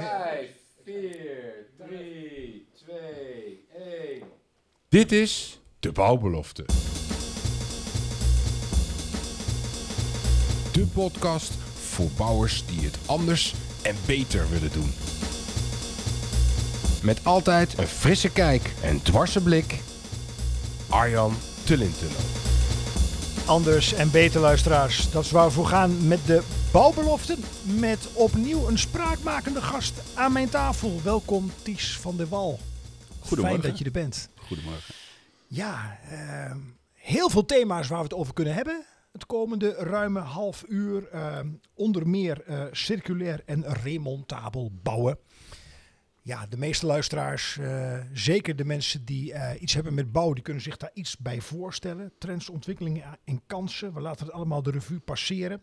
5, 4, 3, 2, 1. Dit is de bouwbelofte. De podcast voor bouwers die het anders en beter willen doen. Met altijd een frisse kijk en dwarse blik. Arjan Tullintunnel. Anders en beter luisteraars. Dat is waar we voor gaan met de bouwbeloften. Met opnieuw een spraakmakende gast aan mijn tafel. Welkom Ties van der Wal. Goedemorgen. Fijn dat je er bent. Goedemorgen. Ja, ehm, heel veel thema's waar we het over kunnen hebben. Het komende ruime half uur. ehm, onder meer eh, circulair en remontabel bouwen. Ja, de meeste luisteraars, eh, zeker de mensen die eh, iets hebben met bouw, die kunnen zich daar iets bij voorstellen. Trends, ontwikkelingen en kansen. We laten het allemaal de revue passeren.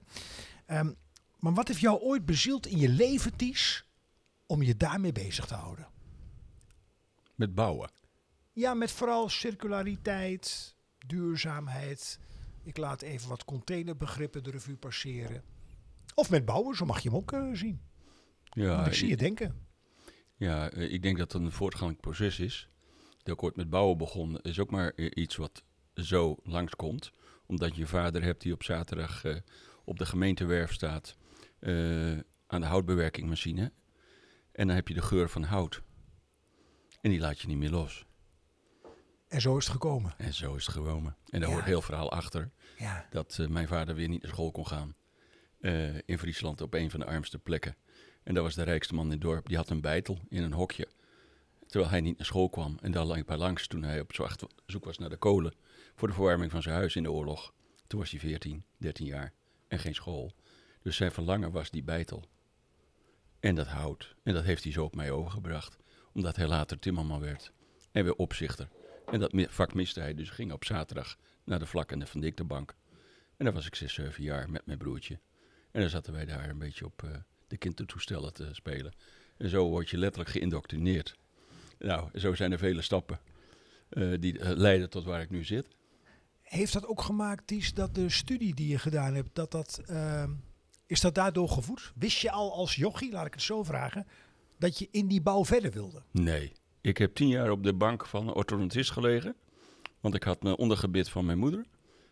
Ehm, maar wat heeft jou ooit bezield in je leven, Ties, om je daarmee bezig te houden? Met bouwen. Ja, met vooral circulariteit, duurzaamheid. Ik laat even wat containerbegrippen de revue passeren. Of met bouwen, zo mag je hem ook eh, zien. Ja, Want ik zie je denken. ja eh, ik denk dat het een voortgaand proces is. Dat ik ooit met bouwen begon, is ook maar eh, iets wat zo langskomt. Omdat je vader hebt die op zaterdag op de gemeentewerf staat eh, aan de houtbewerkingmachine. En dan heb je de geur van hout. En die laat je niet meer los. En zo is het gekomen. En zo is het gewoon. En daar Ja. hoort heel verhaal achter. Ja. dat eh, mijn vader weer niet naar school kon gaan. Eh, in Friesland op een van de armste plekken. En dat was de rijkste man in het dorp. Die had een bijtel in een hokje. Terwijl hij niet naar school kwam. En daar lang bij langs toen hij op zoek was naar de kolen. Voor de verwarming van zijn huis in de oorlog. Toen was hij 14, 13 jaar. En geen school. Dus zijn verlangen was die bijtel. En dat hout. En dat heeft hij zo op mij overgebracht. Omdat hij later timmerman werd. En weer opzichter. En dat vak miste hij. Dus ging op zaterdag naar de vlak en de Van. En dan was ik 6, 7 jaar met mijn broertje. En dan zaten wij daar een beetje op eh, de kindertoestellen te spelen. En zo word je letterlijk geïndoctrineerd. Nou, zo zijn er vele stappen eh, die eh, leiden tot waar ik nu zit. Heeft dat ook gemaakt, Ties, dat de studie die je gedaan hebt, dat dat, ehm, is dat daardoor gevoed? Wist je al als jochie, laat ik het zo vragen, dat je in die bouw verder wilde? Nee. Ik heb tien jaar op de bank van een orthodontist gelegen. Want ik had een ondergebit van mijn moeder.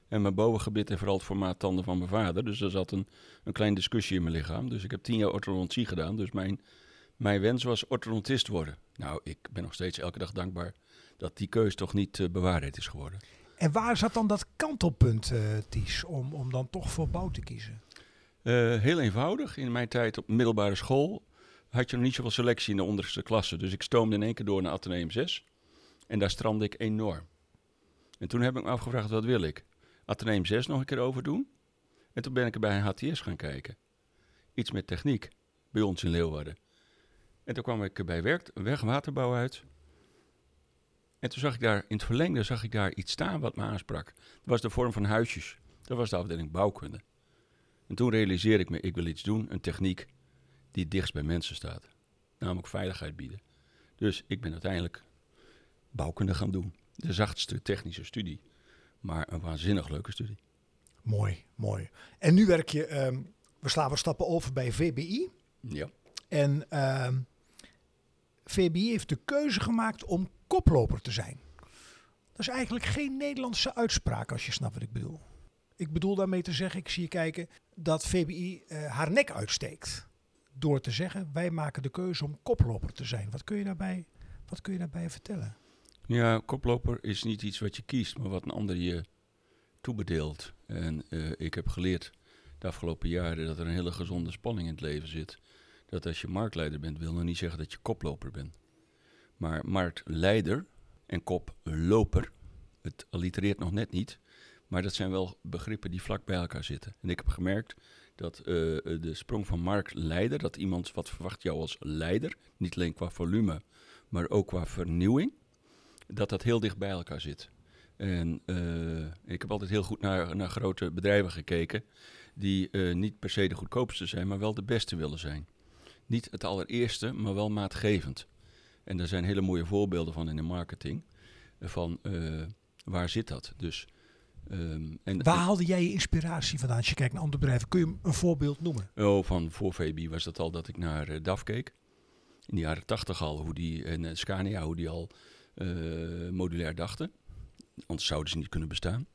En mijn bovengebit en vooral het formaat tanden van mijn vader. Dus er zat een, een klein discussie in mijn lichaam. Dus ik heb tien jaar orthodontie gedaan. Dus mijn, mijn wens was orthodontist worden. Nou, ik ben nog steeds elke dag dankbaar dat die keus toch niet eh, bewaarheid is geworden. En waar zat dan dat kantelpunt, eh Ties, om, om dan toch voor bouw te kiezen? Eh, heel eenvoudig. In mijn tijd op middelbare school had je nog niet zoveel selectie in de onderste klasse. Dus ik stoomde in één keer door naar Atheneum 6. En daar strandde ik enorm. En toen heb ik me afgevraagd, wat wil ik? Atheneum 6 nog een keer overdoen? En toen ben ik er bij een HTS gaan kijken. Iets met techniek, bij ons in Leeuwarden. En toen kwam ik bij werk, wegwaterbouw uit. En toen zag ik daar, in het verlengde zag ik daar iets staan wat me aansprak. Dat was de vorm van huisjes. Dat was de afdeling bouwkunde. En toen realiseerde ik me, ik wil iets doen, een techniek die het dichtst bij mensen staat. Namelijk veiligheid bieden. Dus ik ben uiteindelijk bouwkunde gaan doen. De zachtste technische studie, maar een waanzinnig leuke studie. Mooi, mooi. En nu werk je, ehm, we slaan wat stappen over bij VBI. Ja. En ehm, VBI heeft de keuze gemaakt om koploper te zijn. Dat is eigenlijk geen Nederlandse uitspraak, als je snapt wat ik bedoel. Ik bedoel daarmee te zeggen, ik zie je kijken, dat VBI eh, haar nek uitsteekt. Door te zeggen, wij maken de keuze om koploper te zijn. Wat kun je daarbij, wat kun je daarbij vertellen? Ja, koploper is niet iets wat je kiest, maar wat een ander je toebedeelt. En eh, ik heb geleerd de afgelopen jaren dat er een hele gezonde spanning in het leven zit. Dat als je marktleider bent, wil nog niet zeggen dat je koploper bent. Maar marktleider en koploper, het allitereert nog net niet. Maar dat zijn wel begrippen die vlak bij elkaar zitten. En ik heb gemerkt dat eh, de sprong van marktleider, dat iemand wat verwacht jou als leider, niet alleen qua volume, maar ook qua vernieuwing, dat dat heel dicht bij elkaar zit. En eh, ik heb altijd heel goed naar, naar grote bedrijven gekeken, die eh, niet per se de goedkoopste zijn, maar wel de beste willen zijn. Niet het allereerste, maar wel maatgevend. En daar zijn hele mooie voorbeelden van in de marketing. eh, Van eh, waar zit dat? Dus, ehm, en, Waar haalde jij je inspiratie vandaan als je kijkt naar andere bedrijven? Kun je een voorbeeld noemen? Oh, van voor VB was dat al dat ik naar eh, DAF keek. in de jaren tachtig al, hoe die, en Scania, hoe die al modulair dachten. Anders zouden ze niet kunnen bestaan.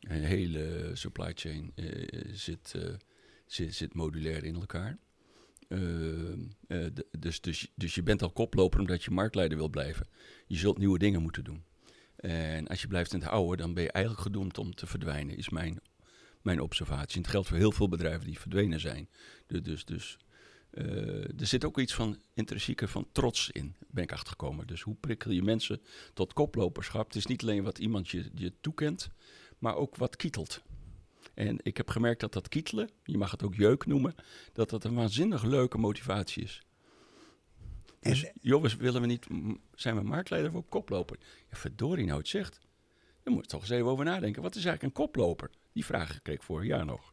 Een hele supply chain zit, zit, zit modulair in elkaar. Eh, eh, dus, dus, dus je bent al koploper omdat je marktleider wil blijven. Je zult nieuwe dingen moeten doen. En als je blijft in het oude, dan ben je eigenlijk gedoemd om te verdwijnen, is mijn, mijn observatie. En het geldt voor heel veel bedrijven die verdwenen zijn. Dus, dus, dus er zit ook iets van intrinsieke van trots in, ben ik achtergekomen. Dus hoe prikkel je mensen tot koploperschap? Het is niet alleen wat iemand je, je toekent, maar ook wat kietelt. En ik heb gemerkt dat dat kietelen, je mag het ook jeuk noemen, dat dat een waanzinnig leuke motivatie is. Dus En- jongens, willen we niet, zijn we marktleider ook koploper? Ja, verdorie nou het zegt. Daar moet je toch eens even over nadenken. Wat is eigenlijk een koploper? Die vraag kreeg ik vorig jaar nog.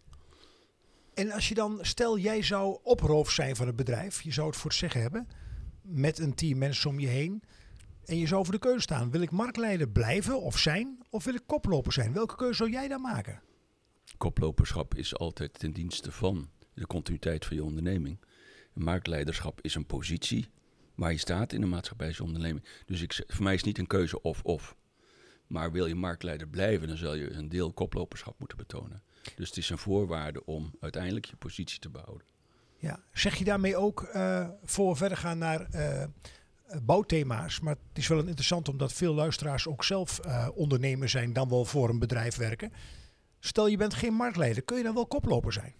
En als je dan, stel jij zou oproof zijn van het bedrijf, je zou het voor het zeggen hebben, met een team mensen om je heen, en je zou voor de keuze staan, wil ik marktleider blijven of zijn, of wil ik koploper zijn? Welke keuze zou jij dan maken? Koploperschap is altijd ten dienste van de continuïteit van je onderneming. Marktleiderschap is een positie waar je staat in een maatschappijsonderneming. Dus ik, voor mij is het niet een keuze of-of. Maar wil je marktleider blijven, dan zal je een deel koploperschap moeten betonen. Dus het is een voorwaarde om uiteindelijk je positie te behouden. Ja. Zeg je daarmee ook, eh, voor verder gaan naar eh, bouwthema's, maar het is wel interessant omdat veel luisteraars ook zelf eh, ondernemer zijn, dan wel voor een bedrijf werken. Stel je bent geen marktleider, kun je dan wel koploper zijn?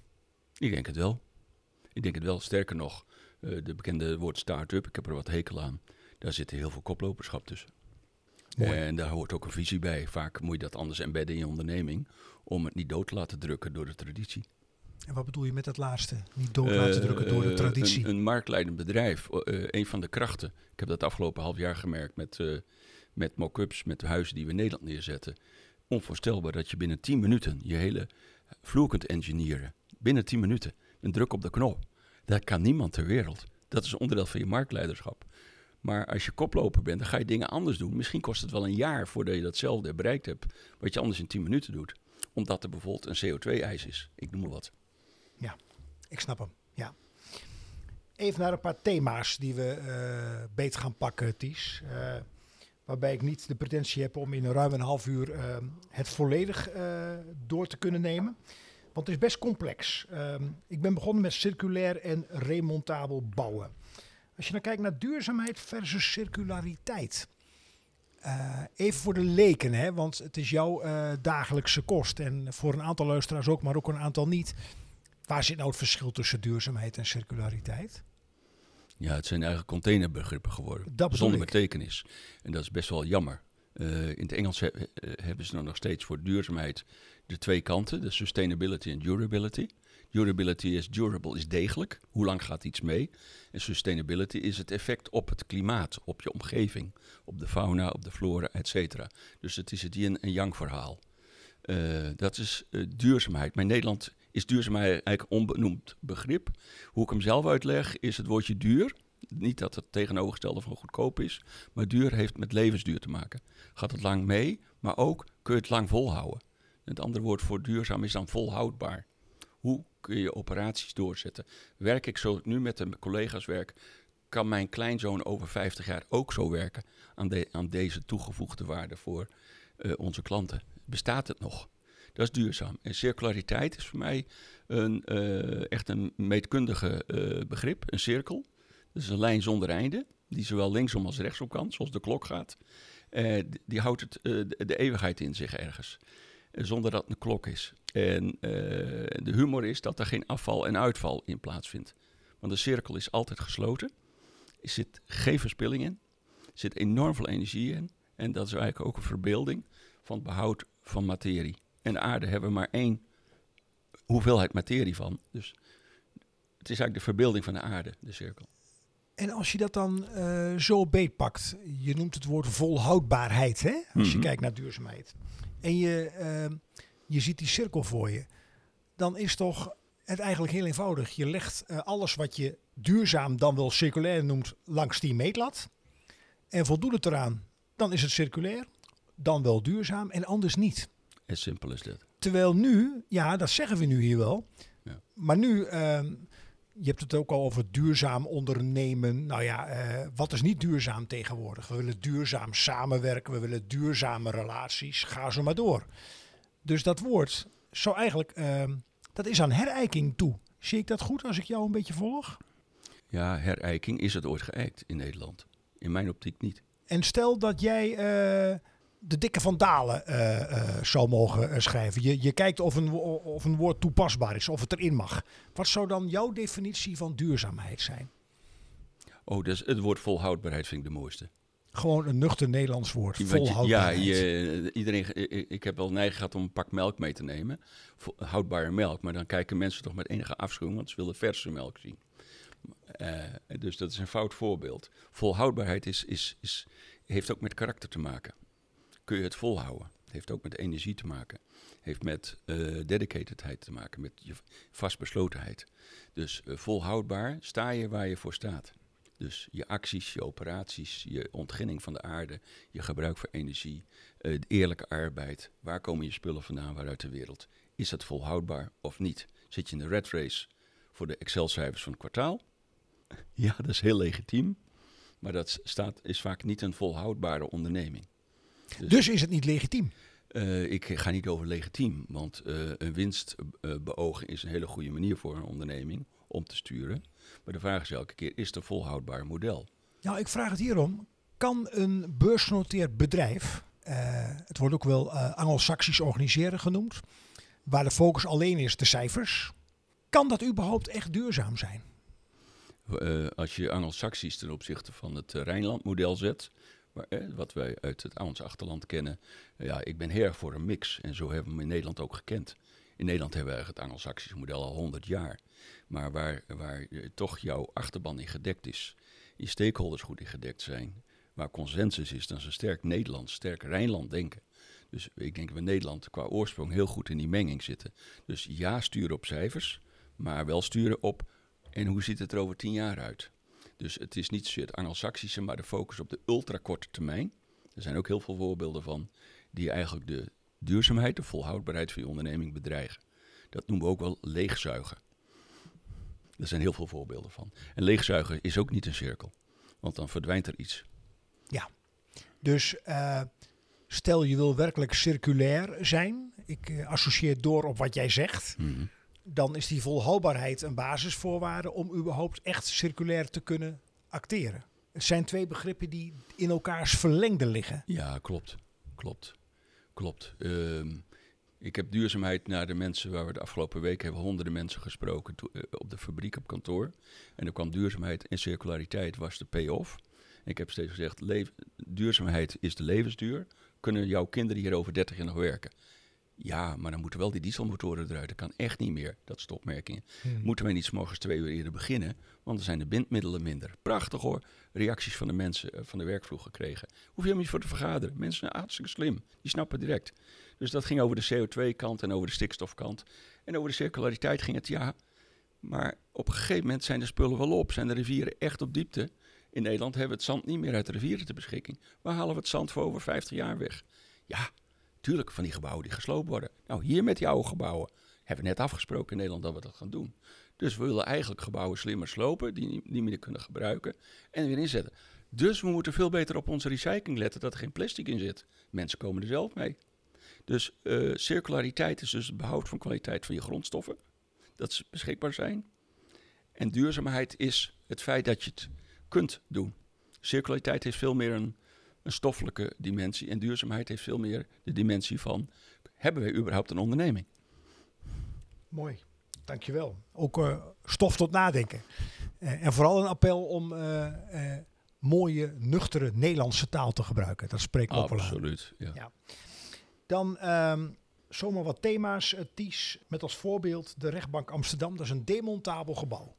Ik denk het wel. Ik denk het wel. Sterker nog, eh, de bekende woord start-up, ik heb er wat hekel aan. Daar zit heel veel koploperschap tussen. Mooi. En daar hoort ook een visie bij. Vaak moet je dat anders embedden in je onderneming om het niet dood te laten drukken door de traditie. En wat bedoel je met dat laatste? Niet dood laten drukken door de Eh, traditie. Een, een marktleidend bedrijf, eh, een van de krachten. Ik heb dat afgelopen half jaar gemerkt met, eh, met mock-ups, met de huizen die we in Nederland neerzetten. Onvoorstelbaar dat je binnen 10 minuten je hele vloer kunt engineeren. Binnen 10 minuten. Een druk op de knop. Dat kan niemand ter wereld. Dat is onderdeel van je marktleiderschap. Maar als je koploper bent, dan ga je dingen anders doen. Misschien kost het wel een jaar voordat je datzelfde bereikt hebt. Wat je anders in 10 minuten doet. Omdat er bijvoorbeeld een CO2-eis is. Ik noem maar wat. Ik snap hem, ja. Even naar een paar thema's die we eh beet gaan pakken, Ties. Eh, waarbij ik niet de pretentie heb om in ruim een half uur eh, het volledig eh, door te kunnen nemen. Want het is best complex. Ehm, ik ben begonnen met circulair en remontabel bouwen. Als je dan kijkt naar duurzaamheid versus circulariteit. Eh, even voor de leken, hè, want het is jouw eh, dagelijkse kost. En voor een aantal luisteraars ook, maar ook een aantal niet. Waar zit nou het verschil tussen duurzaamheid en circulariteit? Ja, het zijn eigenlijk containerbegrippen geworden. Zonder ik. betekenis. En dat is best wel jammer. Eh, in het Engels he- hebben ze nou nog steeds voor duurzaamheid de twee kanten, de sustainability en durability. Durability is durable, is degelijk. Hoe lang gaat iets mee? En sustainability is het effect op het klimaat, op je omgeving, op de fauna, op de flora, et cetera. Dus het is het yin en yang verhaal. Eh, dat is eh, duurzaamheid. Maar in Nederland is duurzaamheid eigenlijk onbenoemd begrip. Hoe ik hem zelf uitleg, is het woordje duur. Niet dat het tegenovergestelde van goedkoop is, maar duur heeft met levensduur te maken. Gaat het lang mee, maar ook kun je het lang volhouden. Het andere woord voor duurzaam is dan volhoudbaar. Hoe kun je operaties doorzetten? Werk ik zo nu met de collega's werk, kan mijn kleinzoon over 50 jaar ook zo werken aan, aan deze toegevoegde waarde voor eh, onze klanten? Bestaat het nog? Dat is duurzaam. En circulariteit is voor mij een, eh, echt een meetkundige eh, begrip, een cirkel. Dat is een lijn zonder einde, die zowel linksom als rechtsom kan, zoals de klok gaat. Eh, die houdt het, de, eeuwigheid in zich ergens, zonder dat het een klok is. En de humor is dat er geen afval en uitval in plaatsvindt. Want de cirkel is altijd gesloten. Er zit geen verspilling in. Er zit enorm veel energie in. En dat is eigenlijk ook een verbeelding van het behoud van materie. En de aarde hebben we maar één hoeveelheid materie van. Dus het is eigenlijk de verbeelding van de aarde, de cirkel. En als je dat dan eh, zo beetpakt, je noemt het woord volhoudbaarheid, hè? als je Mhm. kijkt naar duurzaamheid. En je, eh, je ziet die cirkel voor je, dan is toch het eigenlijk heel eenvoudig. Je legt eh, alles wat je duurzaam dan wel circulair noemt langs die meetlat. En voldoet het eraan, dan is het circulair, dan wel duurzaam en anders niet. As simpel as that. Terwijl nu, ja, dat zeggen we nu hier wel. Ja. Maar nu, ehm, je hebt het ook al over duurzaam ondernemen. Nou ja, eh, wat is niet duurzaam tegenwoordig? We willen duurzaam samenwerken, we willen duurzame relaties. Ga zo maar door. Dus dat woord zou eigenlijk, ehm, dat is aan herijking toe. Zie ik dat goed als ik jou een beetje volg? Ja, herijking is het ooit geëikt in Nederland. In mijn optiek niet. En stel dat jij eh, de dikke van Dalen eh, eh, zou mogen eh, schrijven. Je, je kijkt of een, of een woord toepasbaar is, of het erin mag. Wat zou dan jouw definitie van duurzaamheid zijn? Oh, dus het woord volhoudbaarheid vind ik de mooiste. Gewoon een nuchter Nederlands woord. Je- Ja, Volhoudbaarheid. je, iedereen, ik, heb wel neiging gehad om een pak melk mee te nemen. Houdbare melk. Maar dan kijken mensen toch met enige afschuw, want ze willen verse melk zien. Dus dat is een fout voorbeeld. Volhoudbaarheid is, is, is, heeft ook met karakter te maken. Kun je het volhouden? Heeft ook met energie te maken. Heeft met eh dedicatedheid te maken, met je vastbeslotenheid. Dus eh, volhoudbaar sta je waar je voor staat. Dus je acties, je operaties, je ontginning van de aarde, je gebruik voor energie, eh, eerlijke arbeid. Waar komen je spullen vandaan, waaruit de wereld? Is dat volhoudbaar of niet? Zit je in de red race voor de Excel-cijfers van het kwartaal? Ja, dat is heel legitiem. Maar dat staat, is vaak niet een volhoudbare onderneming. Dus is het niet legitiem? Eh, ik ga niet over legitiem, want eh, een winst eh, beogen is een hele goede manier voor een onderneming om te sturen. Maar de vraag is elke keer, is het een volhoudbaar model? Nou, ik vraag het hierom. Kan een beursgenoteerd bedrijf, het wordt ook wel Anglo-Saxisch organiseren genoemd, waar de focus alleen is de cijfers, kan dat überhaupt echt duurzaam zijn? Als je Anglo-Saxisch ten opzichte van het eh, Rijnland-model zet, wat wij uit het ons achterland kennen, ja, ik ben heel erg voor een mix. En zo hebben we hem in Nederland ook gekend. In Nederland hebben we het Anglo-Saxische model al 100 jaar. Maar waar, waar eh, toch jouw achterban in gedekt is, je stakeholders goed in gedekt zijn, waar consensus is, dan is een sterk Nederlands, sterk Rijnland denken. Dus ik denk dat we Nederland qua oorsprong heel goed in die menging zitten. Dus ja, sturen op cijfers, maar wel sturen op en hoe ziet het er over tien jaar uit. Dus het is niet zozeer het Anglo-Saxische, maar de focus op de ultrakorte termijn. Er zijn ook heel veel voorbeelden van die eigenlijk de duurzaamheid, de volhoudbaarheid van je onderneming bedreigen. Dat noemen we ook wel leegzuigen. Er zijn heel veel voorbeelden van. En leegzuigen is ook niet een cirkel, want dan verdwijnt er iets. Dus eh, stel je wil werkelijk circulair zijn, ik eh, associeer door op wat jij zegt, Mhm. Dan is die volhoudbaarheid een basisvoorwaarde om überhaupt echt circulair te kunnen acteren. Het zijn twee begrippen die in elkaars verlengde liggen. Ja, klopt. Klopt. Klopt. Ehm, ik heb duurzaamheid naar de mensen waar we de afgelopen week hebben honderden mensen gesproken eh, op de fabriek op kantoor. En er kwam duurzaamheid en circulariteit was de payoff. Ik heb steeds gezegd, duurzaamheid is de levensduur. Kunnen jouw kinderen hier over 30 jaar nog werken? Ja, maar dan moeten wel die dieselmotoren eruit. Dat kan echt niet meer, dat is opmerkingen. Moeten wij niet 's morgens twee uur eerder beginnen? Want dan zijn de bindmiddelen minder. Prachtig hoor. Reacties van de mensen eh, van de werkvloer gekregen. Hoef je helemaal niet voor te vergaderen. Mensen zijn hartstikke slim. Die snappen direct. Dus dat ging over de CO2-kant en over de stikstofkant. En over de circulariteit ging het ja. Maar op een gegeven moment zijn de spullen wel op. Zijn de rivieren echt op diepte. In Nederland hebben we het zand niet meer uit de rivieren ter beschikking. Waar halen we het zand voor over 50 jaar weg? Ja, tuurlijk van die gebouwen die gesloopt worden. Nou, hier met die oude gebouwen hebben we net afgesproken in Nederland dat we dat gaan doen. Dus we willen eigenlijk gebouwen slimmer slopen, die niet, meer kunnen gebruiken en weer inzetten. Dus we moeten veel beter op onze recycling letten dat er geen plastic in zit. Mensen komen er zelf mee. Dus eh, circulariteit is dus het behoud van kwaliteit van je grondstoffen. Dat ze beschikbaar zijn. En duurzaamheid is het feit dat je het kunt doen. Circulariteit heeft veel meer een, een stoffelijke dimensie. En duurzaamheid heeft veel meer de dimensie van... hebben wij überhaupt een onderneming? Mooi, dankjewel. Ook eh, stof tot nadenken. Eh, en vooral een appel om eh, mooie, nuchtere Nederlandse taal te gebruiken. Dat spreekt ook wel aan. Absoluut, ja. Ja. Dan ehm, zomaar wat thema's. Ties, met als voorbeeld de rechtbank Amsterdam. Dat is een demontabel gebouw.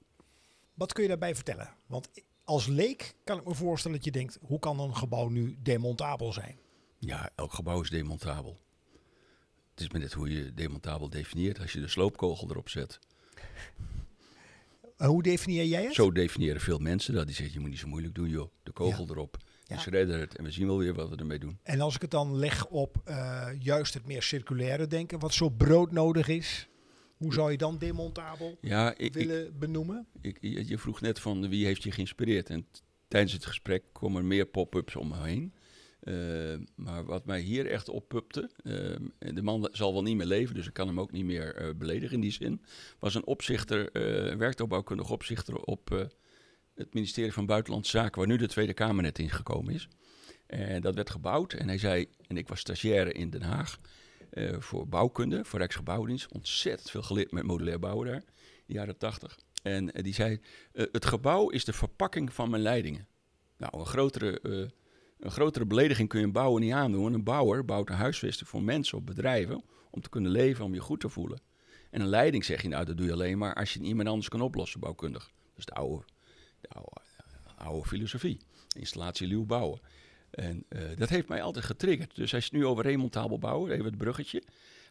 Wat kun je daarbij vertellen? Want als leek kan ik me voorstellen dat je denkt... hoe kan een gebouw nu demontabel zijn? Ja, elk gebouw is demontabel. Het is maar net hoe je demontabel definieert. Als je de sloopkogel erop zet. Uh, hoe definieer jij het? Zo definiëren veel mensen dat. Die zeggen, je moet niet zo moeilijk doen joh. De kogel erop. Ja. Dus redden het. En we zien wel weer wat we ermee doen. En als ik het dan leg op uh, juist het meer circulaire denken... wat zo broodnodig is... Hoe zou je dan demontabel Ja, ik, ik, willen benoemen? ik, je vroeg net van wie heeft je geïnspireerd. En tijdens het gesprek komen er meer pop-ups om me heen. Eh, maar wat mij hier echt oppupte, eh, de man zal wel niet meer leven, dus ik kan hem ook niet meer eh, beledigen in die zin, was een opzichter, eh werktuigbouwkundig opzichter op het ministerie van Buitenlandse Zaken, waar nu de Tweede Kamer net in gekomen is. En dat werd gebouwd en hij zei, en ik was stagiaire in Den Haag eh, voor bouwkunde, voor Rijksgebouwdienst, ontzettend veel geleerd met modulair bouwen daar, in de jaren tachtig. En eh, die zei, eh, het gebouw is de verpakking van mijn leidingen. Nou, een grotere, een grotere belediging kun je een bouwer niet aandoen. Een bouwer bouwt een huisvesting voor mensen of bedrijven om te kunnen leven, om je goed te voelen. En een leiding zeg je, nou, dat doe je alleen maar als je iemand anders kan oplossen, bouwkundig. Dat is de oude, de oude, oude filosofie. Installatie, luw bouwen. En eh, dat heeft mij altijd getriggerd. Dus als je het nu over remontabel bouwen, even het bruggetje.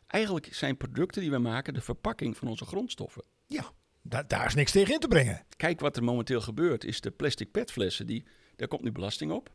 Eigenlijk zijn producten die we maken de verpakking van onze grondstoffen. Ja, da- daar is niks tegen in te brengen. Kijk wat er momenteel gebeurt, is de plastic petflessen, die, daar komt nu belasting op.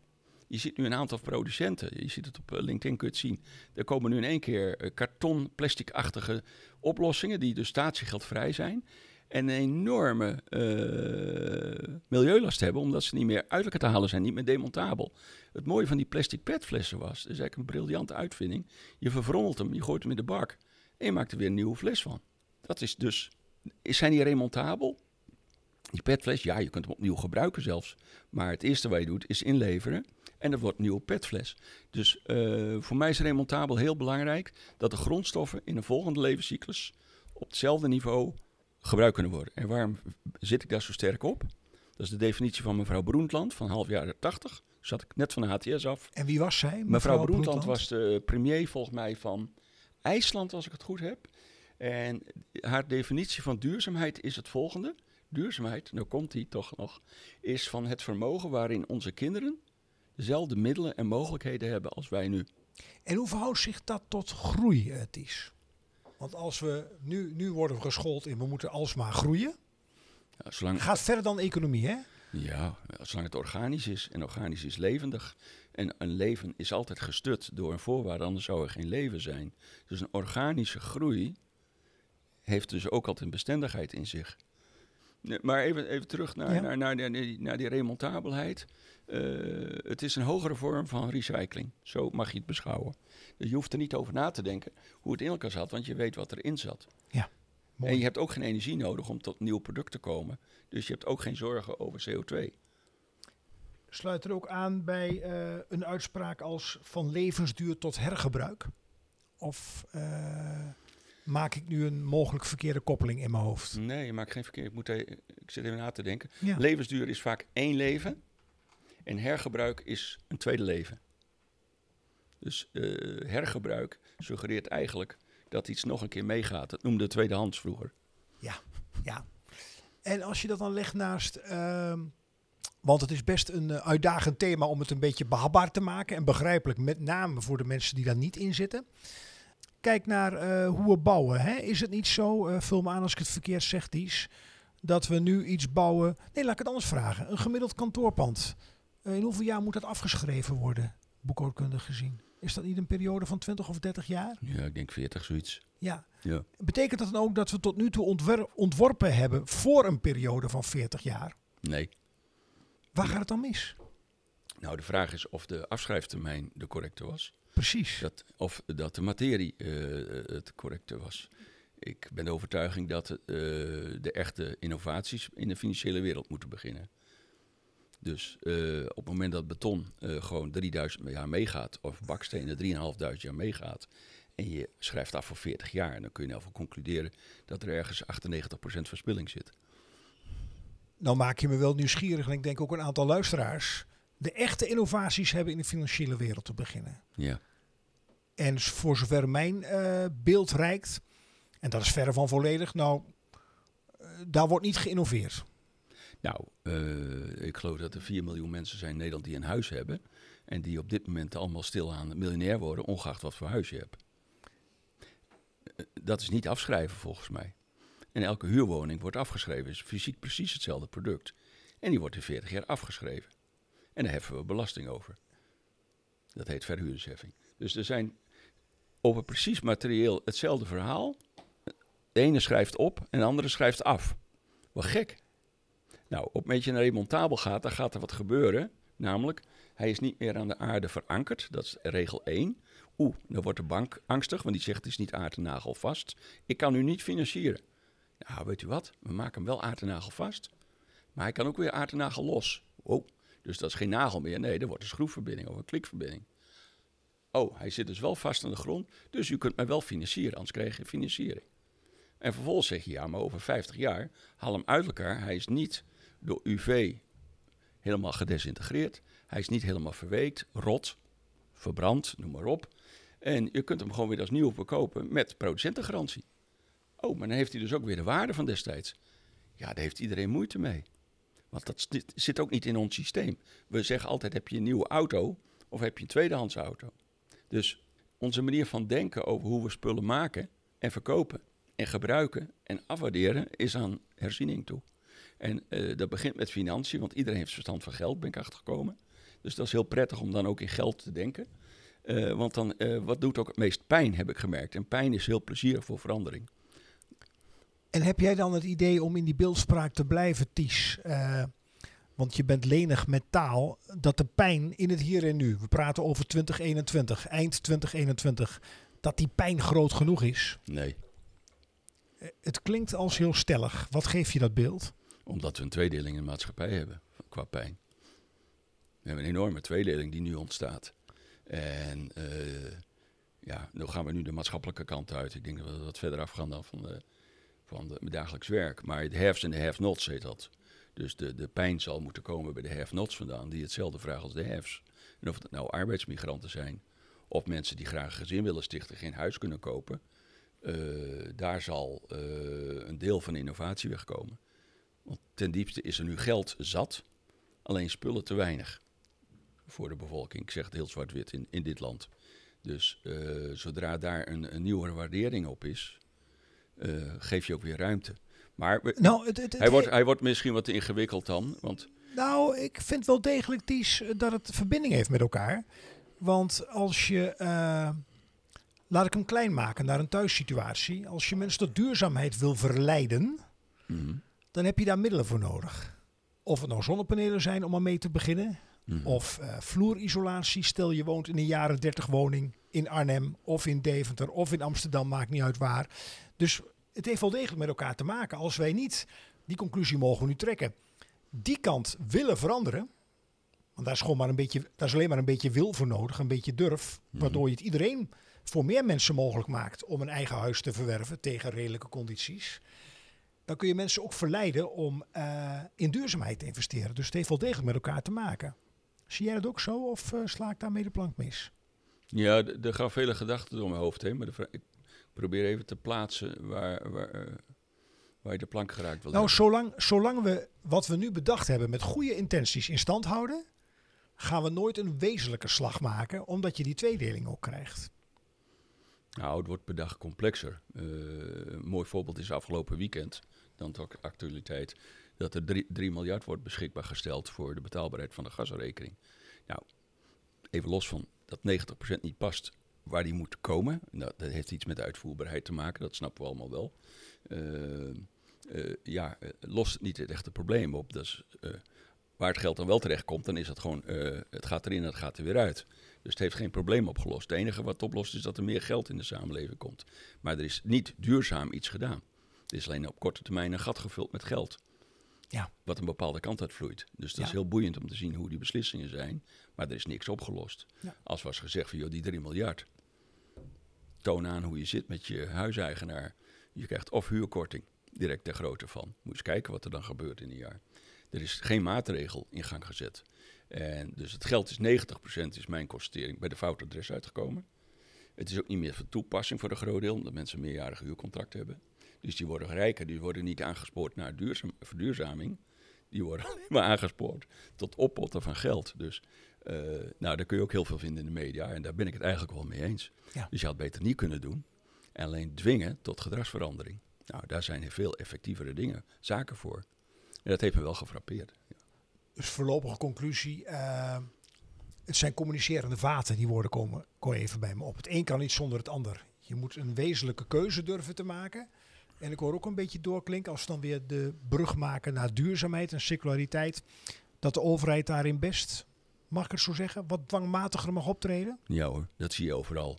Je ziet nu een aantal producenten, je ziet het op eh, LinkedIn, kun je het zien. Er komen nu in één keer eh, karton, plasticachtige oplossingen die dus statiegeldvrij zijn. En een enorme eh, milieulast hebben, omdat ze niet meer uit te halen zijn, niet meer demontabel. Het mooie van die plastic petflessen was, dat is eigenlijk een briljante uitvinding. Je verfrommelt hem, je gooit hem in de bak en je maakt er weer een nieuwe fles van. Dat is dus, zijn die remontabel? Die petfles, ja, je kunt hem opnieuw gebruiken zelfs. Maar het eerste wat je doet is inleveren. En dat wordt een nieuwe petfles. Dus eh, voor mij is remontabel heel belangrijk dat de grondstoffen in een volgende levenscyclus op hetzelfde niveau gebruikt kunnen worden. En waarom zit ik daar zo sterk op? Dat is de definitie van mevrouw Broentland van half jaren 80. Zat ik net van de HTS af. En wie was zij? Mevrouw Broentland was de premier volgens mij van IJsland, als ik het goed heb. En haar definitie van duurzaamheid is het volgende. Duurzaamheid, nou komt die toch nog, is van het vermogen waarin onze kinderen dezelfde middelen en mogelijkheden hebben als wij nu. En hoe verhoudt zich dat tot groei, eh, Ties? Want als we nu, nu worden we geschoold in we moeten alsmaar groeien. Ja, zolang, Gaat verder dan economie, hè? ja, zolang het organisch is en organisch is levendig. En een leven is altijd gestut door een voorwaarde, anders zou er geen leven zijn. Dus een organische groei heeft dus ook altijd een bestendigheid in zich. Maar even, even terug naar, Ja. naar, naar, naar die, naar die remontabelheid. Eh, het is een hogere vorm van recycling. Zo mag je het beschouwen. Dus je hoeft er niet over na te denken hoe het in elkaar zat, want je weet wat erin zat. Mooi. En je hebt ook geen energie nodig om tot nieuw product te komen. Dus je hebt ook geen zorgen over CO2. Sluit er ook aan bij eh, een uitspraak als van levensduur tot hergebruik? Of eh, maak ik nu een mogelijk verkeerde koppeling in mijn hoofd? Nee, je maakt geen verkeer. Ik, moet ik zit even na te denken. Ja. Levensduur is vaak één leven. En hergebruik is een tweede leven. Dus eh, hergebruik suggereert eigenlijk dat iets nog een keer meegaat. Dat noemde tweedehands vroeger. Ja. En als je dat dan legt naast. ehm, want het is best een eh, uitdagend thema om het een beetje behapbaar te maken. En begrijpelijk, met name voor de mensen die daar niet in zitten. Kijk naar eh, hoe we bouwen. Hè? Is het niet zo, eh, vul me aan als ik het verkeerd zeg, Dies, dat we nu iets bouwen. Nee, laat ik het anders vragen. Een gemiddeld kantoorpand. Eh, in hoeveel jaar moet dat afgeschreven worden, boekhoudkundig gezien? Is dat niet een periode van 20 of 30 jaar? Ja, ik denk 40 zoiets. Ja. Ja. Betekent dat dan ook dat we tot nu toe ontworpen hebben voor een periode van 40 jaar? Nee. Waar gaat het dan mis? Nou, de vraag is of de afschrijftermijn de correcte was. Precies. Dat, of dat de materie eh, het correcte was. Ik ben de overtuiging dat eh, de echte innovaties in de financiële wereld moeten beginnen. Dus eh, op het moment dat beton gewoon 3000 jaar meegaat, of bakstenen 3500 jaar meegaat, en je schrijft af voor 40 jaar, dan kun je nou van concluderen dat er ergens 98% verspilling zit. Nou maak je me wel nieuwsgierig en ik denk ook een aantal luisteraars. De echte innovaties hebben in de financiële wereld te beginnen. Ja. En voor zover mijn eh, beeld reikt, en dat is verre van volledig, nou, eh, daar wordt niet geïnnoveerd. Nou, eh, ik geloof dat er 4 miljoen mensen zijn in Nederland die een huis hebben. En die op dit moment allemaal stilaan miljonair worden, ongeacht wat voor huis je hebt. Dat is niet afschrijven volgens mij. En elke huurwoning wordt afgeschreven. is fysiek precies hetzelfde product. En die wordt in 40 jaar afgeschreven. En daar heffen we belasting over. Dat heet verhuurdersheffing. Dus er zijn over precies materieel hetzelfde verhaal. De ene schrijft op en de andere schrijft af. Wat gek. Nou, op het moment je naar remontabel gaat, dan gaat er wat gebeuren. Namelijk, hij is niet meer aan de aarde verankerd. Dat is regel 1. Oeh, dan wordt de bank angstig, want die zegt het is niet aard en nagel vast. Ik kan u niet financieren. Nou, weet u wat? We maken hem wel aard en nagel vast. Maar hij kan ook weer aard en nagel los. Wow, dus dat is geen nagel meer. Nee, dat wordt een schroefverbinding of een klikverbinding. Oh, hij zit dus wel vast aan de grond. Dus u kunt mij wel financieren, anders krijg je financiering. En vervolgens zeg je, ja, maar over 50 jaar, haal hem uit elkaar. Hij is niet door UV helemaal gedesintegreerd. Hij is niet helemaal verweekt, rot, verbrand, noem maar op. En je kunt hem gewoon weer als nieuw verkopen met producentengarantie. Oh, maar dan heeft hij dus ook weer de waarde van destijds. Ja, daar heeft iedereen moeite mee. Want dat zit- ook niet in ons systeem. We zeggen altijd, heb je een nieuwe auto of heb je een tweedehands auto? Dus onze manier van denken over hoe we spullen maken en verkopen en gebruiken en afwaarderen is aan herziening toe. En eh, dat begint met financiën, want iedereen heeft verstand van geld, ben ik achtergekomen. Dus dat is heel prettig om dan ook in geld te denken. Eh, want dan, eh, wat doet ook het meest pijn, heb ik gemerkt. En pijn is heel plezierig voor verandering. En heb jij dan het idee om in die beeldspraak te blijven, Ties? Eh, want je bent lenig met taal. Dat de pijn in het hier en nu, we praten over 2021, eind 2021, dat die pijn groot genoeg is. Nee, Eh, Het klinkt als heel stellig. Wat geeft je dat beeld? omdat we een tweedeling in de maatschappij hebben qua pijn. We hebben een enorme tweedeling die nu ontstaat. En eh, ja, dan gaan we nu de maatschappelijke kant uit. Ik denk dat we wat verder afgaan dan van, de, van mijn dagelijks werk. Maar de haves en de have-nots heet dat. Dus de, de pijn zal moeten komen bij de have-nots vandaan, die hetzelfde vragen als de haves. En of het nou arbeidsmigranten zijn, of mensen die graag een gezin willen stichten, geen huis kunnen kopen. eh, daar zal eh, een deel van de innovatie wegkomen. Want ten diepste is er nu geld zat, alleen spullen te weinig voor de bevolking. Ik zeg het heel zwart-wit in, in dit land. Dus eh, zodra daar een, een nieuwe waardering op is, eh, geef je ook weer ruimte. Maar we- Nou, het, het, het- hij, wordt, hij wordt misschien wat ingewikkeld dan. Want nou, ik vind wel degelijk, Ties, dat het verbinding heeft met elkaar. Want als je, eh, laat ik hem klein maken naar een thuissituatie. Als je mensen tot duurzaamheid wil verleiden, mhm, dan heb je daar middelen voor nodig. Of het nou zonnepanelen zijn om aan mee te beginnen. mhm. Of eh, vloerisolatie. Stel je woont in een jaren 30 woning in Arnhem of in Deventer of in Amsterdam, maakt niet uit waar. Dus het heeft wel degelijk met elkaar te maken. Als wij niet, die conclusie mogen we nu trekken, die kant willen veranderen. Want daar is, gewoon maar een beetje, daar is alleen maar een beetje wil voor nodig, een beetje durf. Waardoor je het iedereen voor meer mensen mogelijk maakt om een eigen huis te verwerven tegen redelijke condities. Dan kun je mensen ook verleiden om eh, in duurzaamheid te investeren. Dus het heeft wel degelijk met elkaar te maken. Zie jij dat ook zo of eh, sla ik daarmee de plank mis? Ja, er gaan vele gedachten door mijn hoofd heen. Maar de ik probeer even te plaatsen waar, waar, eh, waar je de plank geraakt wil Nou, hebben. zolang, zolang we wat we nu bedacht hebben met goede intenties in stand houden, gaan we nooit een wezenlijke slag maken, omdat je die tweedeling ook krijgt. Nou, het wordt per dag complexer. Eh, een mooi voorbeeld is afgelopen weekend, dan toch actualiteit, dat er 3 miljard wordt beschikbaar gesteld voor de betaalbaarheid van de gasrekening. Nou, even los van dat 90% niet past waar die moet komen. Nou, dat heeft iets met uitvoerbaarheid te maken, dat snappen we allemaal wel. Eh, eh, ja, eh, lost het niet het echte probleem op. Dus, waar het geld dan wel terecht komt, dan is het gewoon, het gaat erin en het gaat er weer uit. Dus het heeft geen probleem opgelost. Het enige wat het oplost is dat er meer geld in de samenleving komt. Maar er is niet duurzaam iets gedaan. Er is alleen op korte termijn een gat gevuld met geld. Ja. Wat een bepaalde kant uit vloeit. Dus dat Ja. is heel boeiend om te zien hoe die beslissingen zijn. Maar er is niks opgelost. Ja. Als was gezegd van joh, die 3 miljard. Toon aan hoe je zit met je huiseigenaar. Je krijgt of huurkorting, direct ter grootte van. Moet je eens kijken wat er dan gebeurt in een jaar. Er is geen maatregel in gang gezet. En dus het geld is 90% is mijn constatering bij de fout adres uitgekomen. Het is ook niet meer van toepassing voor een groot deel, omdat mensen meerjarige huurcontract hebben. Dus die worden rijker, die worden niet aangespoord naar duurzaam, verduurzaming. Die worden alleen maar aangespoord tot oppotten van geld. Dus eh, nou, daar kun je ook heel veel vinden in de media. En daar ben ik het eigenlijk wel mee eens. Ja. Dus je had beter niet kunnen doen. En alleen dwingen tot gedragsverandering. Nou, daar zijn veel effectievere dingen, zaken voor. En dat heeft me wel gefrappeerd. Dus voorlopige conclusie, eh, het zijn communicerende vaten, die woorden komen, komen even bij me op. Het een kan niet zonder het ander. Je moet een wezenlijke keuze durven te maken. En ik hoor ook een beetje doorklinken als we dan weer de brug maken naar duurzaamheid en circulariteit. Dat de overheid daarin best, mag ik het zo zeggen, wat dwangmatiger mag optreden. Ja hoor, dat zie je overal.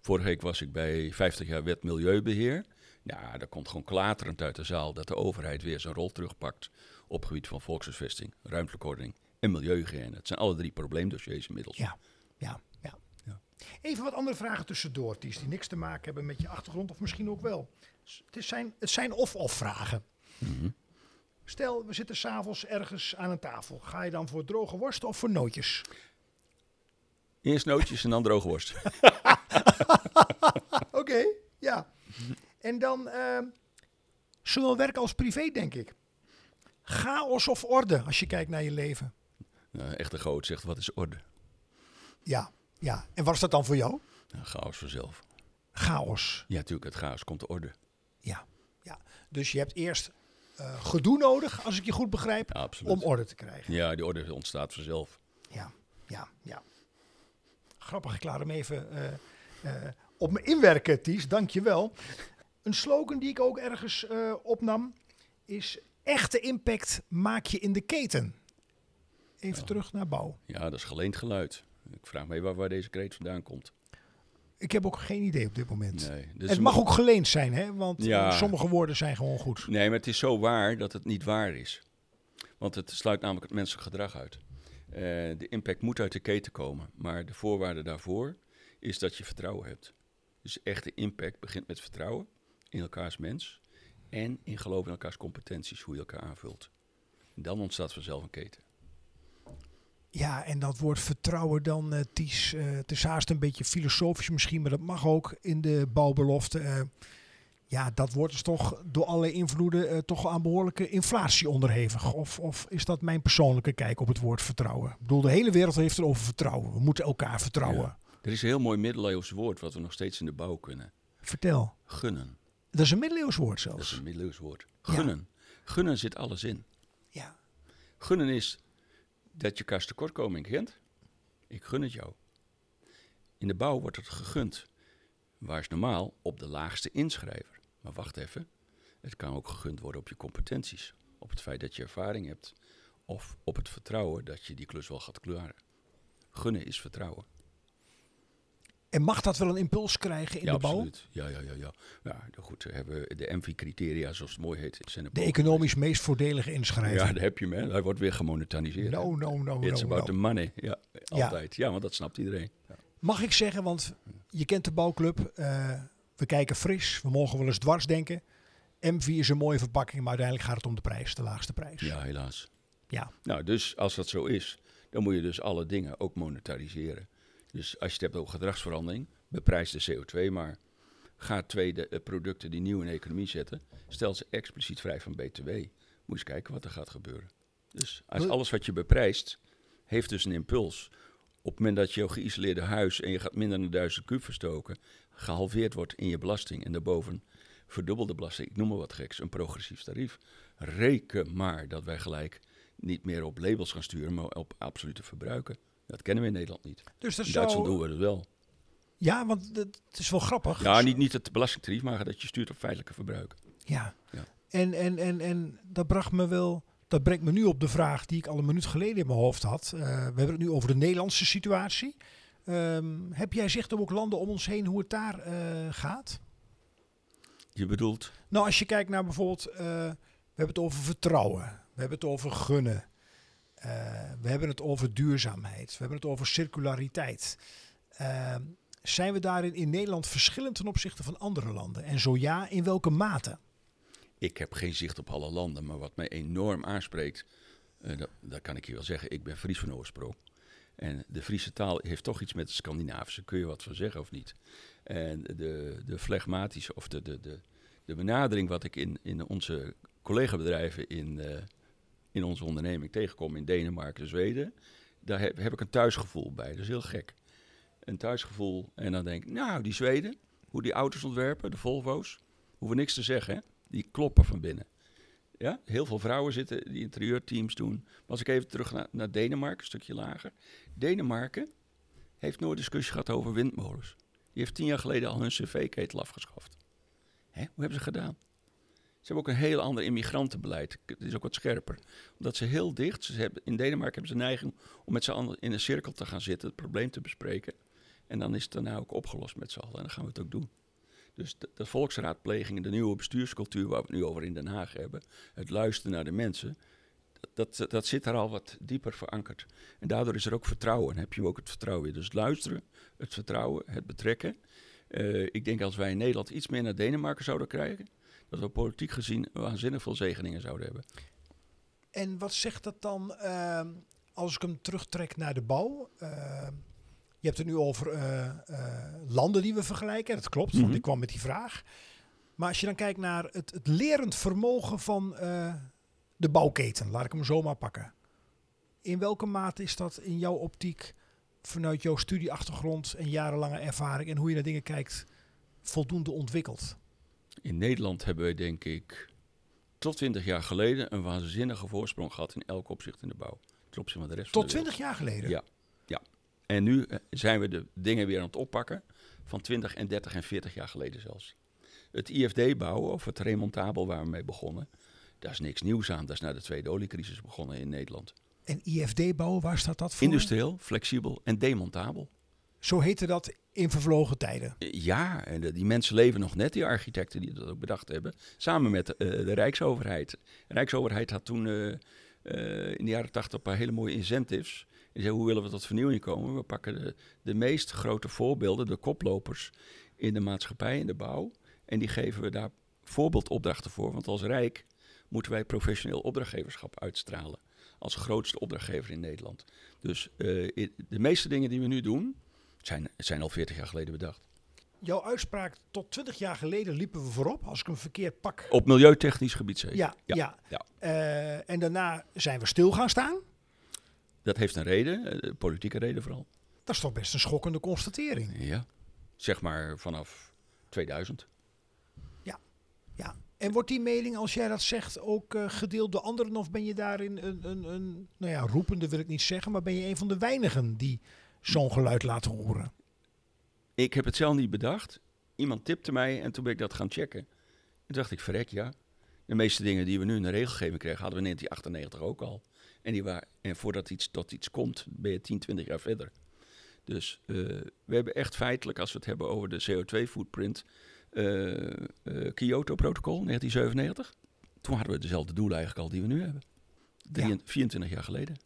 Vorige week was ik bij 50 jaar wet milieubeheer. Ja, daar komt gewoon klaterend uit de zaal dat de overheid weer zijn rol terugpakt op het gebied van volkshuisvesting, ruimtelijke ordening en milieuhygiëne. Het zijn alle drie probleemdossiers inmiddels. Ja, ja, ja. Ja. Even wat andere vragen tussendoor, Ties, die niks te maken hebben met je achtergrond of misschien ook wel. Het, zijn, het zijn of-of vragen. Mhm. Stel, we zitten s'avonds ergens aan een tafel. Ga je dan voor droge worst of voor nootjes? Eerst nootjes en dan droge worst. Oké, ja. En dan ehm, zowel werk als privé, denk ik. Chaos of orde, als je kijkt naar je leven. Nou, echte goot zegt, wat is orde? Ja, ja. En wat is dat dan voor jou? Nou, chaos vanzelf. Chaos. Ja, natuurlijk, het chaos komt de orde. Ja, ja. Dus je hebt eerst eh, gedoe nodig, als ik je goed begrijp, Ja, om orde te krijgen. Ja, die orde ontstaat vanzelf. Ja, ja, ja. Grappig, ik laat hem even eh, eh, op me inwerken, Ties. Dank je wel. Een slogan die ik ook ergens opnam is... Echte impact maak je in de keten. Even terug naar bouw. Ja, dat is geleend geluid. Ik vraag me waar, waar deze kreet vandaan komt. Ik heb ook geen idee op dit moment. Nee, is het mag ook geleend zijn, hè? Want Ja. eh, sommige woorden zijn gewoon goed. Nee, maar het is zo waar dat het niet waar is. Want het sluit namelijk het menselijk gedrag uit. Eh, de impact moet uit de keten komen. Maar de voorwaarde daarvoor is dat je vertrouwen hebt. Dus echte impact begint met vertrouwen in elkaars mens. En in geloof in elkaars competenties, hoe je elkaar aanvult. En dan ontstaat vanzelf een keten. Ja, en dat woord vertrouwen dan, eh Ties, eh, het is haast een beetje filosofisch misschien, maar dat mag ook in de bouwbelofte. eh, ja, dat wordt dus toch door allerlei invloeden toch aan behoorlijke inflatie onderhevig. Of, of is dat mijn persoonlijke kijk op het woord vertrouwen? Ik bedoel, de hele wereld heeft het over vertrouwen. We moeten elkaar vertrouwen. Ja. Er is een heel mooi middeleeuws woord wat we nog steeds in de bouw kunnen. Vertel. Gunnen. Dat is een middeleeuws woord Dat is zelfs. een middeleeuws woord. Ja. Gunnen. Gunnen zit alles in. Ja. Gunnen is dat je elkaars tekortkoming kent. Ik gun het jou. In de bouw wordt het gegund. Waar is normaal op de laagste inschrijver. Maar wacht even. Het kan ook gegund worden op je competenties. Op het feit dat je ervaring hebt. Of op het vertrouwen dat je die klus wel gaat klaren. Gunnen is vertrouwen. En mag dat wel een impuls krijgen in ja, de bouw? absoluut. Ja, ja, ja. ja. ja nou goed, we hebben de MV-criteria, zoals het mooi heet. Zijn De economisch meest voordelige inschrijving. Ja, daar heb je hem. hè. Hij wordt weer gemonetariseerd. no, no, no, It's no, about no. the money. Ja, altijd. Ja, want dat snapt iedereen. Mag ik zeggen, want je kent de bouwclub. eh, we kijken fris. We mogen wel eens dwars denken. M4 is een mooie verpakking, maar uiteindelijk gaat het om de prijs, de laagste prijs. Ja, helaas. Ja. Nou, dus als dat zo is, dan moet je dus alle dingen ook monetariseren. Dus als je het hebt over gedragsverandering, beprijs de CO2 maar. Ga tweede eh, producten die nieuw in de economie zetten, stel ze expliciet vrij van BTW. Moet je eens kijken wat er gaat gebeuren. Dus als alles wat je beprijst, heeft dus een impuls. Op het moment dat je geïsoleerde huis en je gaat minder dan 1000 kub verstoken, gehalveerd wordt in je belasting en daarboven verdubbelde belasting, ik noem maar wat geks, een progressief tarief. Reken maar dat wij gelijk niet meer op labels gaan sturen, maar op absolute verbruiken. Dat kennen we in Nederland niet. Dus dat In Duitsland zou... doen we dat wel. Ja, want het het is wel grappig. Ja, niet, niet het belastingtarief, maar dat je stuurt op feitelijke verbruik. Ja. Ja. En, en, en, en dat bracht me wel... Dat brengt me nu op de vraag die ik al een minuut geleden in mijn hoofd had. Eh, we hebben het nu over de Nederlandse situatie. Ehm, heb jij zicht op ook landen om ons heen hoe het daar eh, gaat? Je bedoelt, Nou, als je kijkt naar bijvoorbeeld, eh, we hebben het over vertrouwen, we hebben het over gunnen, eh, we hebben het over duurzaamheid, we hebben het over circulariteit. Eh, zijn we daarin in Nederland verschillend ten opzichte van andere landen? En zo ja, in welke mate? ik heb geen zicht op alle landen, maar wat mij enorm aanspreekt, eh, dat, dat kan ik je wel zeggen, ik ben Fries van oorsprong. En de Friese taal heeft toch iets met de Scandinavische, kun je wat van zeggen of niet? En de, de flegmatische, of de, de, de, de benadering wat ik in, in onze collega-bedrijven in, eh, in onze onderneming tegenkom in Denemarken en Zweden, daar heb, heb ik een thuisgevoel bij. Dat is heel gek. Een thuisgevoel. En dan denk ik, nou, die Zweden, hoe die auto's ontwerpen, de Volvo's, hoeven niks te zeggen, die kloppen van binnen. Ja, heel veel vrouwen zitten die interieurteams doen. Maar als ik even terug naar, naar Denemarken, een stukje lager. Denemarken heeft nooit discussie gehad over windmolens. Die heeft tien jaar geleden al hun cv-ketel afgeschaft. Hè? Hoe hebben ze gedaan? Ze hebben ook een heel ander immigrantenbeleid. Het is ook wat scherper. Omdat ze heel dicht, ze hebben, in Denemarken hebben ze de neiging om met z'n allen in een cirkel te gaan zitten, het probleem te bespreken. En dan is het daarna ook opgelost met z'n allen. En dan gaan we het ook doen. Dus de, volksraadpleging, de nieuwe bestuurscultuur waar we het nu over in Den Haag hebben, het luisteren naar de mensen, dat, dat, zit er al wat dieper verankerd. En daardoor is er ook vertrouwen. En heb je ook het vertrouwen weer. Dus luisteren, het vertrouwen, het betrekken. Eh, ik denk als wij in Nederland iets meer naar Denemarken zouden krijgen, dat we politiek gezien waanzinnig veel zegeningen zouden hebben. En wat zegt dat dan ehm, als ik hem terugtrek naar de bouw? Ehm, je hebt het nu over eh, eh, landen die we vergelijken. Dat klopt, want Mhm. ik kwam met die vraag. Maar als je dan kijkt naar het, het lerend vermogen van eh, de bouwketen, laat ik hem zo maar pakken. In welke mate is dat in jouw optiek, vanuit jouw studieachtergrond en jarenlange ervaring en hoe je naar dingen kijkt, voldoende ontwikkeld? In Nederland hebben wij denk ik tot 20 jaar geleden een waanzinnige voorsprong gehad in elk opzicht in de bouw. Ten opzichte van de rest van Tot de wereld. 20 jaar geleden? Ja. En nu eh, zijn we de dingen weer aan het oppakken van 20 en 30 en 40 jaar geleden zelfs. Het IFD bouwen, of het remontabel waar we mee begonnen, daar is niks nieuws aan. Dat is na de tweede oliecrisis begonnen in Nederland. En IFD bouwen, waar staat dat voor? Industrieel, flexibel en demontabel. Zo heette dat in vervlogen tijden. Eh, Ja, en die mensen leven nog net, die architecten die dat ook bedacht hebben, samen met eh, de Rijksoverheid. De Rijksoverheid had toen eh, in de jaren 80 een paar hele mooie incentives. En zei, hoe willen we tot vernieuwing komen? We pakken de, de meest grote voorbeelden, de koplopers in de maatschappij, in de bouw. En die geven we daar voorbeeldopdrachten voor. Want als Rijk moeten wij professioneel opdrachtgeverschap uitstralen. Als grootste opdrachtgever in Nederland. Dus de meeste dingen die we nu doen, zijn, zijn al 40 jaar geleden bedacht. Jouw uitspraak tot 20 jaar geleden liepen we voorop, als ik hem verkeerd pak. Op milieutechnisch gebied zeker. Ja, ja. ja, ja. Eh, en daarna zijn we stil gaan staan. Dat heeft een reden, eh, politieke reden vooral. Dat is toch best een schokkende constatering. Ja. Zeg maar vanaf 2000. Ja. En wordt die mening, als jij dat zegt, ook eh, gedeeld door anderen? Of ben je daarin een, een, een, nou ja, roepende wil ik niet zeggen, maar ben je een van de weinigen die zo'n geluid laat horen? Ik heb het zelf niet bedacht. Iemand tipte mij en toen ben ik dat gaan checken. Toen dacht ik, verrek ja. De meeste dingen die we nu in de regelgeving krijgen, hadden we in 1998 ook al. En, die waren, en voordat iets tot iets komt, ben je 10, 20 jaar verder. Dus eh, we hebben echt feitelijk, als we het hebben over de CO2-footprint, eh, eh, Kyoto-protocol 1997. Toen hadden we dezelfde doelen eigenlijk al die we nu hebben. Drie- Ja. 24 jaar geleden.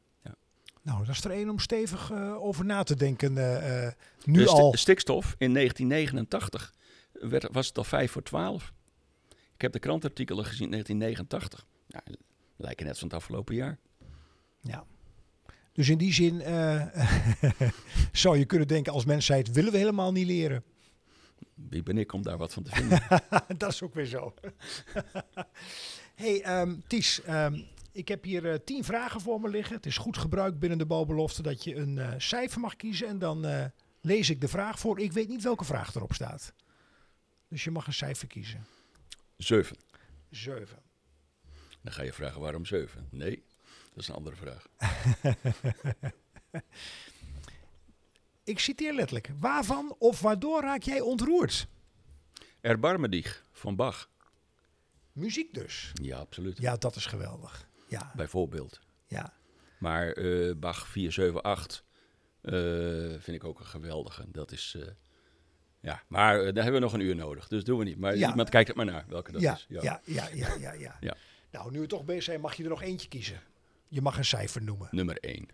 Nou, dat is er één om stevig eh, over na te denken. eh, eh, nu De al. stikstof in 1989 werd, was het al 5 voor 12. Ik heb de krantartikelen gezien in 1989. Ja, lijken net van het afgelopen jaar. Ja. Dus in die zin zou je kunnen denken als mensheid willen we helemaal niet leren. Wie ben ik om daar wat van te vinden? dat is ook weer zo. hey, ehm, Ties, ehm, ik heb hier eh, tien vragen voor me liggen. Het is goed gebruik binnen de bouwbelofte dat je een eh, cijfer mag kiezen. En dan eh, lees ik de vraag voor. Ik weet niet welke vraag erop staat. Dus je mag een cijfer kiezen. 7. Zeven. Dan ga je vragen waarom 7? Nee, dat is een andere vraag. Ik citeer letterlijk. Waarvan of waardoor raak jij ontroerd? Erbarme dich van Bach. Muziek dus. Ja, absoluut. Ja, dat is geweldig. Ja, Bijvoorbeeld. ja. Maar eh, Bach 478 eh vind ik ook een geweldige. Dat is... eh, ja, maar daar hebben we nog een uur nodig. Dus doen we niet. Maar Ja. iemand kijkt het maar naar welke dat ja, is. ja, ja, ja, ja, ja, Ja. Nou, nu we toch bezig zijn, mag je er nog eentje kiezen. Je mag een cijfer noemen. Nummer 1.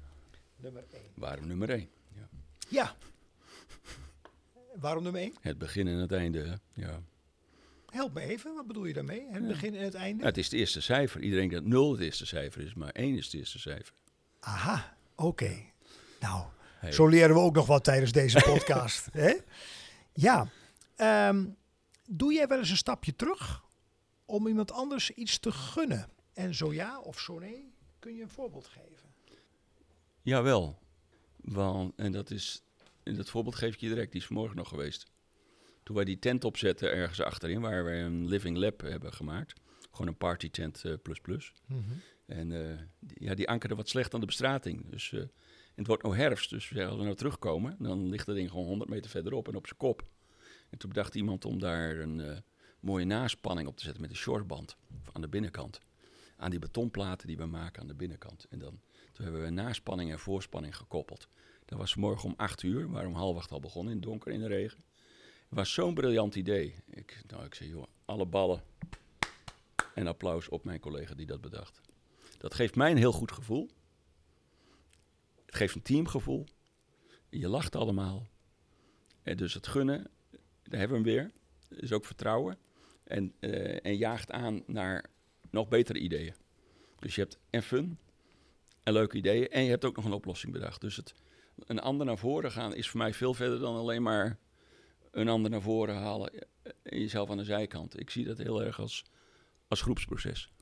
Nummer 1. Waarom nummer 1? Ja. Ja. Waarom nummer 1? Het begin en het einde. hè? Ja. Help me even, wat bedoel je daarmee? Het begin en het einde? Ja, het is het eerste cijfer. Iedereen denkt dat 0 het eerste cijfer is, maar 1 is het eerste cijfer. Aha, oké. Nou, Hey. zo leren we ook nog wat tijdens deze podcast. hè? Ja. Ehm, doe jij wel eens een stapje terug om iemand anders iets te gunnen? En zo ja of zo nee, kun je een voorbeeld geven? Jawel. Want, en dat is, en dat voorbeeld geef ik je direct, die is vanmorgen nog geweest. Toen wij die tent opzetten ergens achterin, waar wij een living lab hebben gemaakt. Gewoon een party tent eh, plus plus. En eh, die, ja, die ankerde wat slecht aan de bestrating. Dus en het wordt nou herfst, dus we als we nou terugkomen, dan ligt dat ding gewoon 100 meter verderop en op zijn kop. En toen bedacht iemand om daar een mooie naspanning op te zetten met een shortband aan de binnenkant. Aan die betonplaten die we maken aan de binnenkant. En dan, toen hebben we naspanning en voorspanning gekoppeld. Dat was morgen om acht uur, we waren om half acht al begonnen in het donker in de regen. Was zo'n briljant idee. Ik, nou, ik zei, joh, alle ballen en applaus op mijn collega die dat bedacht. Dat geeft mij een heel goed gevoel. Het geeft een teamgevoel. Je lacht allemaal. En dus het gunnen, daar hebben we hem weer. Is ook vertrouwen. En, eh, en jaagt aan naar nog betere ideeën. Dus je hebt en fun en leuke ideeën. En je hebt ook nog een oplossing bedacht. Dus het, een ander naar voren gaan is voor mij veel verder dan alleen maar een ander naar voren halen en jezelf aan de zijkant. Ik zie dat heel erg als, als groepsproces.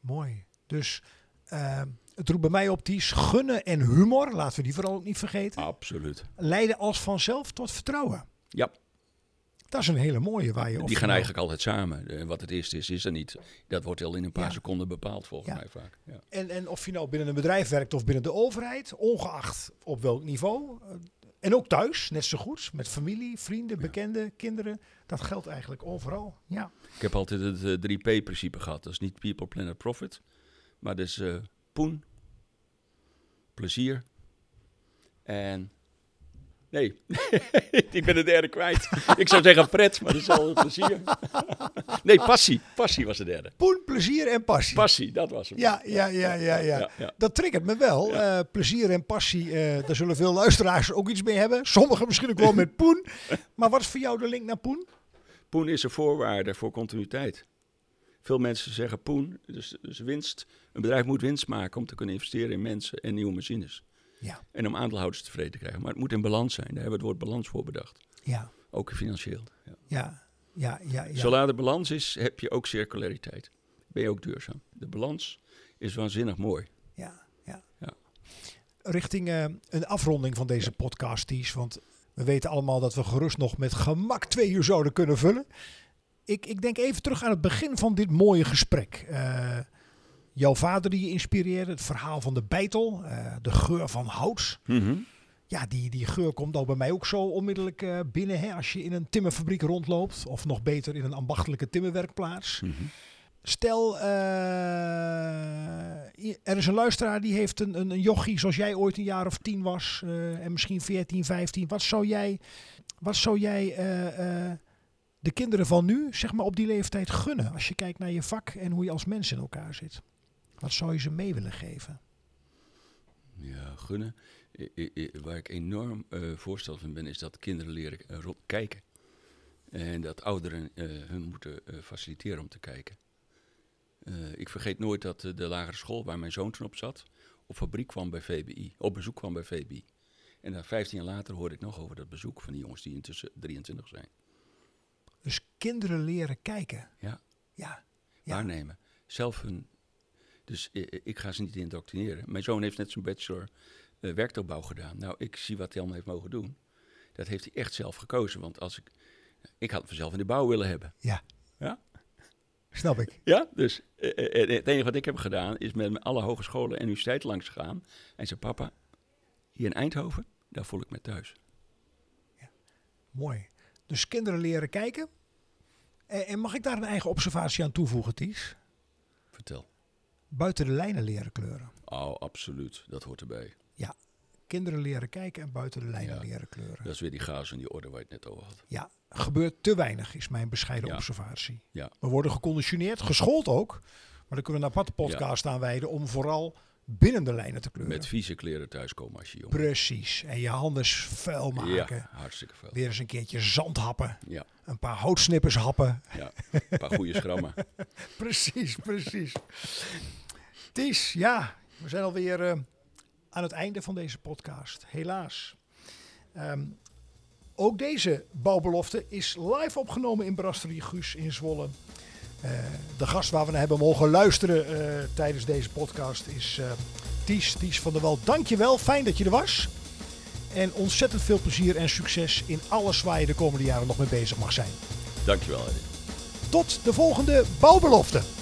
Mooi. Dus eh, het roept bij mij op die gunnen en humor, laten we die vooral ook niet vergeten, Absoluut. leiden als vanzelf tot vertrouwen. Ja, Dat is een hele mooie waar je... of die gaan eigenlijk altijd samen. Eh, Wat het eerste is, is er niet. Dat wordt al in een paar Ja. seconden bepaald volgens Ja. mij vaak. Ja. En, en of je nou binnen een bedrijf werkt of binnen de overheid, ongeacht op welk niveau. Eh, En ook thuis, net zo goed, met familie, vrienden, bekenden, kinderen. Dat geldt eigenlijk overal. Ja, Ik heb altijd het eh, 3P-principe gehad. Dat is niet people, planet, profit. Maar dat is eh, poen, plezier en... Nee, ik ben de derde kwijt. Ik zou zeggen pret, maar dat is al plezier. nee, passie. Passie was de derde. poen, plezier en passie. Passie, dat was hem. Ja, ja, ja, ja, ja. Dat triggert me wel. Eh, plezier en passie, eh, daar zullen veel luisteraars ook iets mee hebben. Sommigen misschien ook wel met poen. Maar wat is voor jou de link naar poen? Poen is een voorwaarde voor continuïteit. Veel mensen zeggen poen, dus, dus winst. Een bedrijf moet winst maken om te kunnen investeren in mensen en nieuwe machines. Ja, En om aandeelhouders tevreden te krijgen. Maar het moet in balans zijn. Daar hebben we het woord balans voor bedacht. ja, Ook financieel. Ja. ja, ja, ja. ja. Zodra de balans is, heb je ook circulariteit. Ben je ook duurzaam. De balans is waanzinnig mooi. Ja, ja. Ja. Richting eh, een afronding van deze podcast, Ties. Want we weten allemaal dat we gerust nog met gemak twee uur zouden kunnen vullen. Ik, ik denk even terug aan het begin van dit mooie gesprek. Eh, jouw vader die je inspireerde, het verhaal van de beitel, eh, de geur van hout. Ja, die, die geur komt al bij mij ook zo onmiddellijk eh, binnen. Hè, als je in een timmerfabriek rondloopt. Of nog beter in een ambachtelijke timmerwerkplaats. Mhm. Stel, eh, er is een luisteraar die heeft een, een, een jochie zoals jij ooit een jaar of tien was. en misschien 14, 15. Wat zou jij, wat zou jij de kinderen van nu, zeg maar op die leeftijd, gunnen? Als je kijkt naar je vak en hoe je als mens in elkaar zit. Wat zou je ze mee willen geven? Ja, gunnen. I- I- I- waar ik enorm eh voorstel van ben, is dat kinderen leren eh, ro- kijken. En dat ouderen eh, hun moeten eh, faciliteren om te kijken. Eh, ik vergeet nooit dat eh, de lagere school waar mijn zoon toen op zat, op fabriek kwam bij VBI, op bezoek kwam bij VBI. En dan 15 jaar later hoorde ik nog over dat bezoek van die jongens die intussen 23 zijn. Dus kinderen leren kijken. Ja. Ja. Ja. waarnemen. Zelf hun. Dus eh, eh, ik ga ze niet indoctrineren. Mijn zoon heeft net zijn bachelor eh, werktuigbouw gedaan. Nou, ik zie wat hij allemaal heeft mogen doen. Dat heeft hij echt zelf gekozen. Want als ik. Ik had hem vanzelf in de bouw willen hebben. Ja. Ja? Snap ik. Ja, dus het enige wat ik heb gedaan is met alle hogescholen en universiteiten langs gegaan. En zei: Papa, hier in Eindhoven, daar voel ik me thuis. Mooi. Dus kinderen leren kijken. En, en mag ik daar een eigen observatie aan toevoegen, Ties? Vertel. Buiten de lijnen leren kleuren. Oh, absoluut. Dat hoort erbij. Ja. Kinderen leren kijken en buiten de lijnen Ja. leren kleuren. Dat is weer die chaos en die orde waar je het net over had. Ja, gebeurt te weinig, is mijn bescheiden Ja. observatie. Ja. We worden geconditioneerd, geschoold ook. Maar daar kunnen we een aparte podcast aan wijden om vooral binnen de lijnen te kleuren. Met vieze kleren thuiskomen als je jong Precies. En je handen vuil maken. Ja, hartstikke veel. Weer eens een keertje zand happen. Ja, Een paar houtsnippers happen. ja. een paar goede schrammen. Precies, precies. Ties, ja, we zijn alweer eh, aan het einde van deze podcast. Helaas. Ehm, ook deze bouwbelofte is live opgenomen in Brasserie Guus in Zwolle. Eh, de gast waar we naar hebben mogen luisteren eh, tijdens deze podcast is Ties, Ties van der Wal. Dankjewel, fijn dat je er was. En ontzettend veel plezier en succes in alles waar je de komende jaren nog mee bezig mag zijn. Dankjewel, Eddie. Tot de volgende bouwbelofte.